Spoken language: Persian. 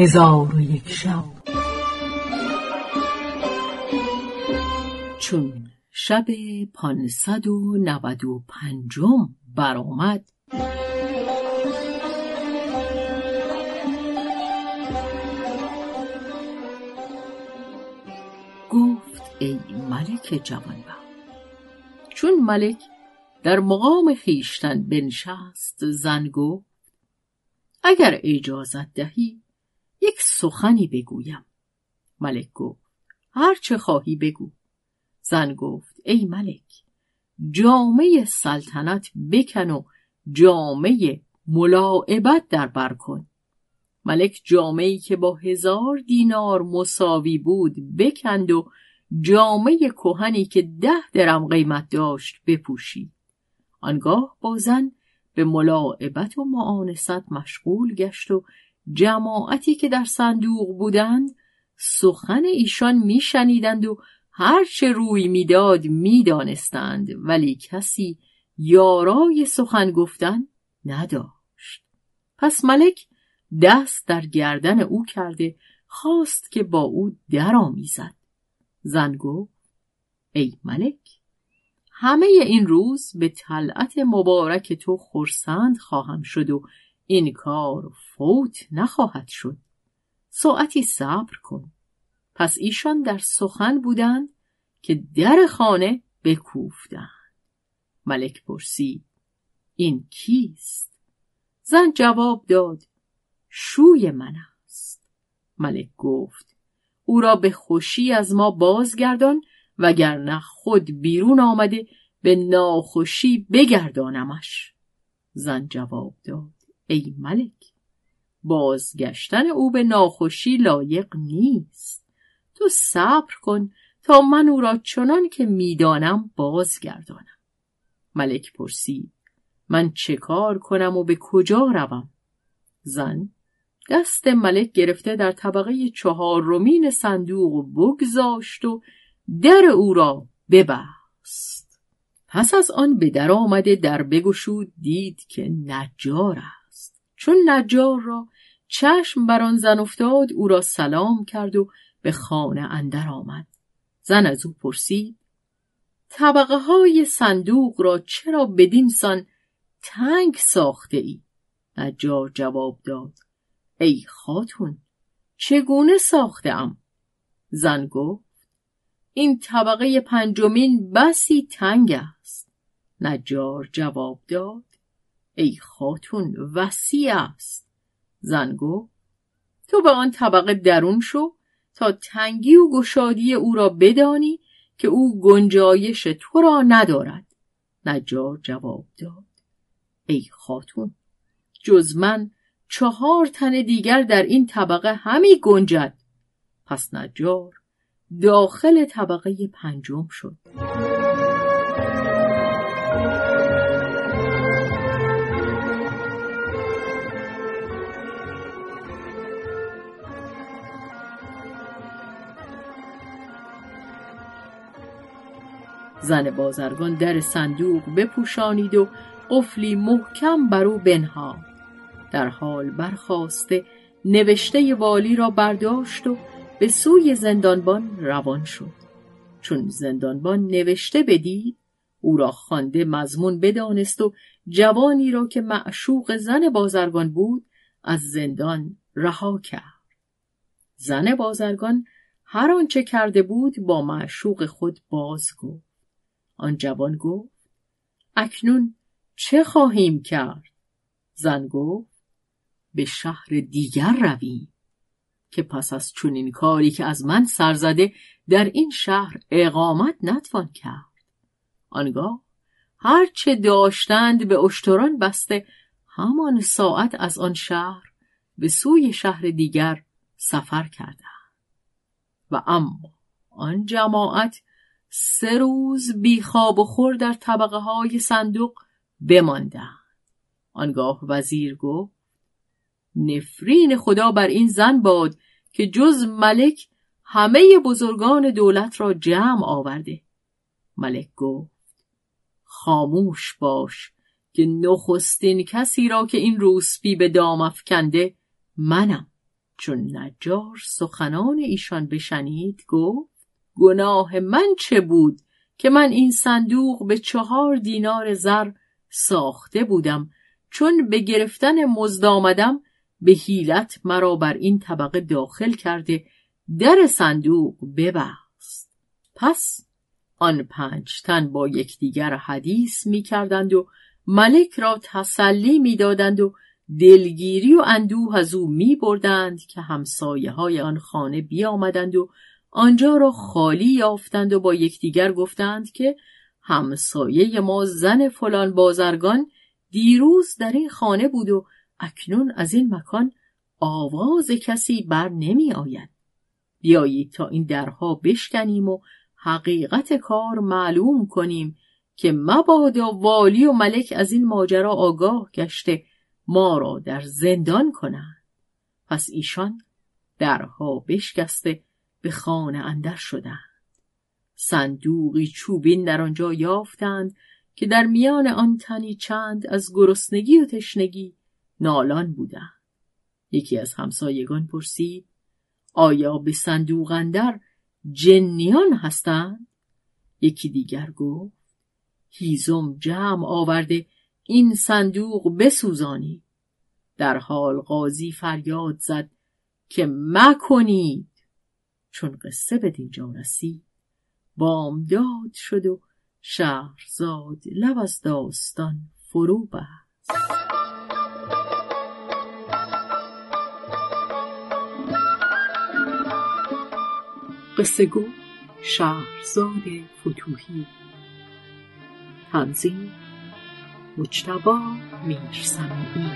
هزار و یک شب. چون شب پانصد و نود و پنجم برآمد گفت ای ملک جوانبخت چون ملک در مقام خیشتن بنشست زن گفت اگر اجازت دهی یک سخنی بگویم. ملک گفت هر چه خواهی بگو. زن گفت ای ملک جامعه سلطنت بکن و جامعه ملاعبت در بر کن. ملک جامعی که با هزار دینار مساوی بود بکند و جامعه کهنی که ده درم قیمت داشت بپوشید. آنگاه با زن به ملاعبت و معانست مشغول گشت و جماعتی که در صندوق بودند سخن ایشان میشنیدند و هرچه روی می‌داد می‌دانستند ولی کسی یارای سخن گفتن نداشت. پس ملک دست در گردن او کرده خواست که با او درآمیزد. زن گفت ای ملک همه این روز به طلعت مبارک تو خرسند خواهم شد و این کار فوت نخواهد شد. ساعتی صبر کن. پس ایشان در سخن بودند که در خانه بکوفتند. ملک پرسید این کیست؟ زن جواب داد شوی من است. ملک گفت او را به خوشی از ما بازگردان وگرنه خود بیرون آمده به ناخوشی بگردانمش. زن جواب داد ای ملک بازگشتن او به ناخوشی لایق نیست. تو صبر کن تا من او را چنان که می‌دانم بازگردانم. ملک پرسید من چه کار کنم و به کجا روم؟ زن دست ملک گرفته در طبقه چهارمین صندوق بگذاشت و در او را ببست. پس از آن به در آمده در بگشود دید که نجار چون نجار را چشم بر آن زن افتاد او را سلام کرد و به خانه اندر آمد زن از او پرسید طبقه های صندوق را چرا بدین سان تنگ ساخته ای؟ نجار جواب داد ای خاتون چگونه ساخته ام؟ زن گفت این طبقه پنجمین بسی تنگ است نجار جواب داد ای خاتون وسیع است. زن گفت تو به آن طبقه درون شو تا تنگی و گشادی او را بدانی که او گنجایش تو را ندارد. نجار جواب داد. ای خاتون جز من چهار تن دیگر در این طبقه همی گنجد. پس نجار داخل طبقه پنجم شد. زن بازرگان در صندوق بپوشانید و قفلی محکم بر او بنهاد. در حال برخواسته نوشته والی را برداشت و به سوی زندانبان روان شد. چون زندانبان نوشته بدید او را خوانده مضمون بدانست و جوانی را که معشوق زن بازرگان بود از زندان رها کرد. زن بازرگان هر آنچه کرده بود با معشوق خود باز گفت. آن جوان گفت اکنون چه خواهیم کرد؟ زن گفت به شهر دیگر رویم که پس از چنین کاری که از من سر زده در این شهر اقامت نتوان کرد. آنگاه هر چه داشتند به اشتران بسته همان ساعت از آن شهر به سوی شهر دیگر سفر کردند. و اما آن جماعت سه روز بیخواب و خور در طبقه های صندوق بماندند. آنگاه وزیر گفت نفرین خدا بر این زن باد که جز ملک همه بزرگان دولت را جمع آورده. ملک گفت خاموش باش که نخستین کسی را که این روسپی به دام افکنده منم. چون نجار سخنان ایشان بشنید گفت گناه من چه بود که من این صندوق به چهار دینار زر ساخته بودم؟ چون به گرفتن مزد آمدم به حیلت مرا بر این طبقه داخل کرده در صندوق ببست. پس آن پنج تن با یکدیگر حدیث می کردند و ملک را تسلی می دادند و دلگیری و اندوه از او می بردند که همسایه های آن خانه بیامدند و آنجا را خالی یافتند و با یکدیگر گفتند که همسایه ما زن فلان بازرگان دیروز در این خانه بود و اکنون از این مکان آواز کسی بر نمی آید. بیایید تا این درها بشکنیم و حقیقت کار معلوم کنیم که مبادا والی و ملک از این ماجرا آگاه گشته ما را در زندان کنند. پس ایشان درها بشکسته به خانه اندر شدند. صندوقی چوبین در آنجا یافتند که در میان آن تنی چند از گرسنگی و تشنگی نالان بودند. یکی از همسایگان پرسید آیا به صندوق اندر جنیان هستند؟ یکی دیگر گفت هیزم جمع آورده این صندوق بسوزانی در حال قاضی فریاد زد که مکنید چون قصه به دینجا رسید بامداد شد و شهرزاد لب از داستان فرو بست. قصه گو شهرزاد فتوهی تنظیم مجتبا میرسمی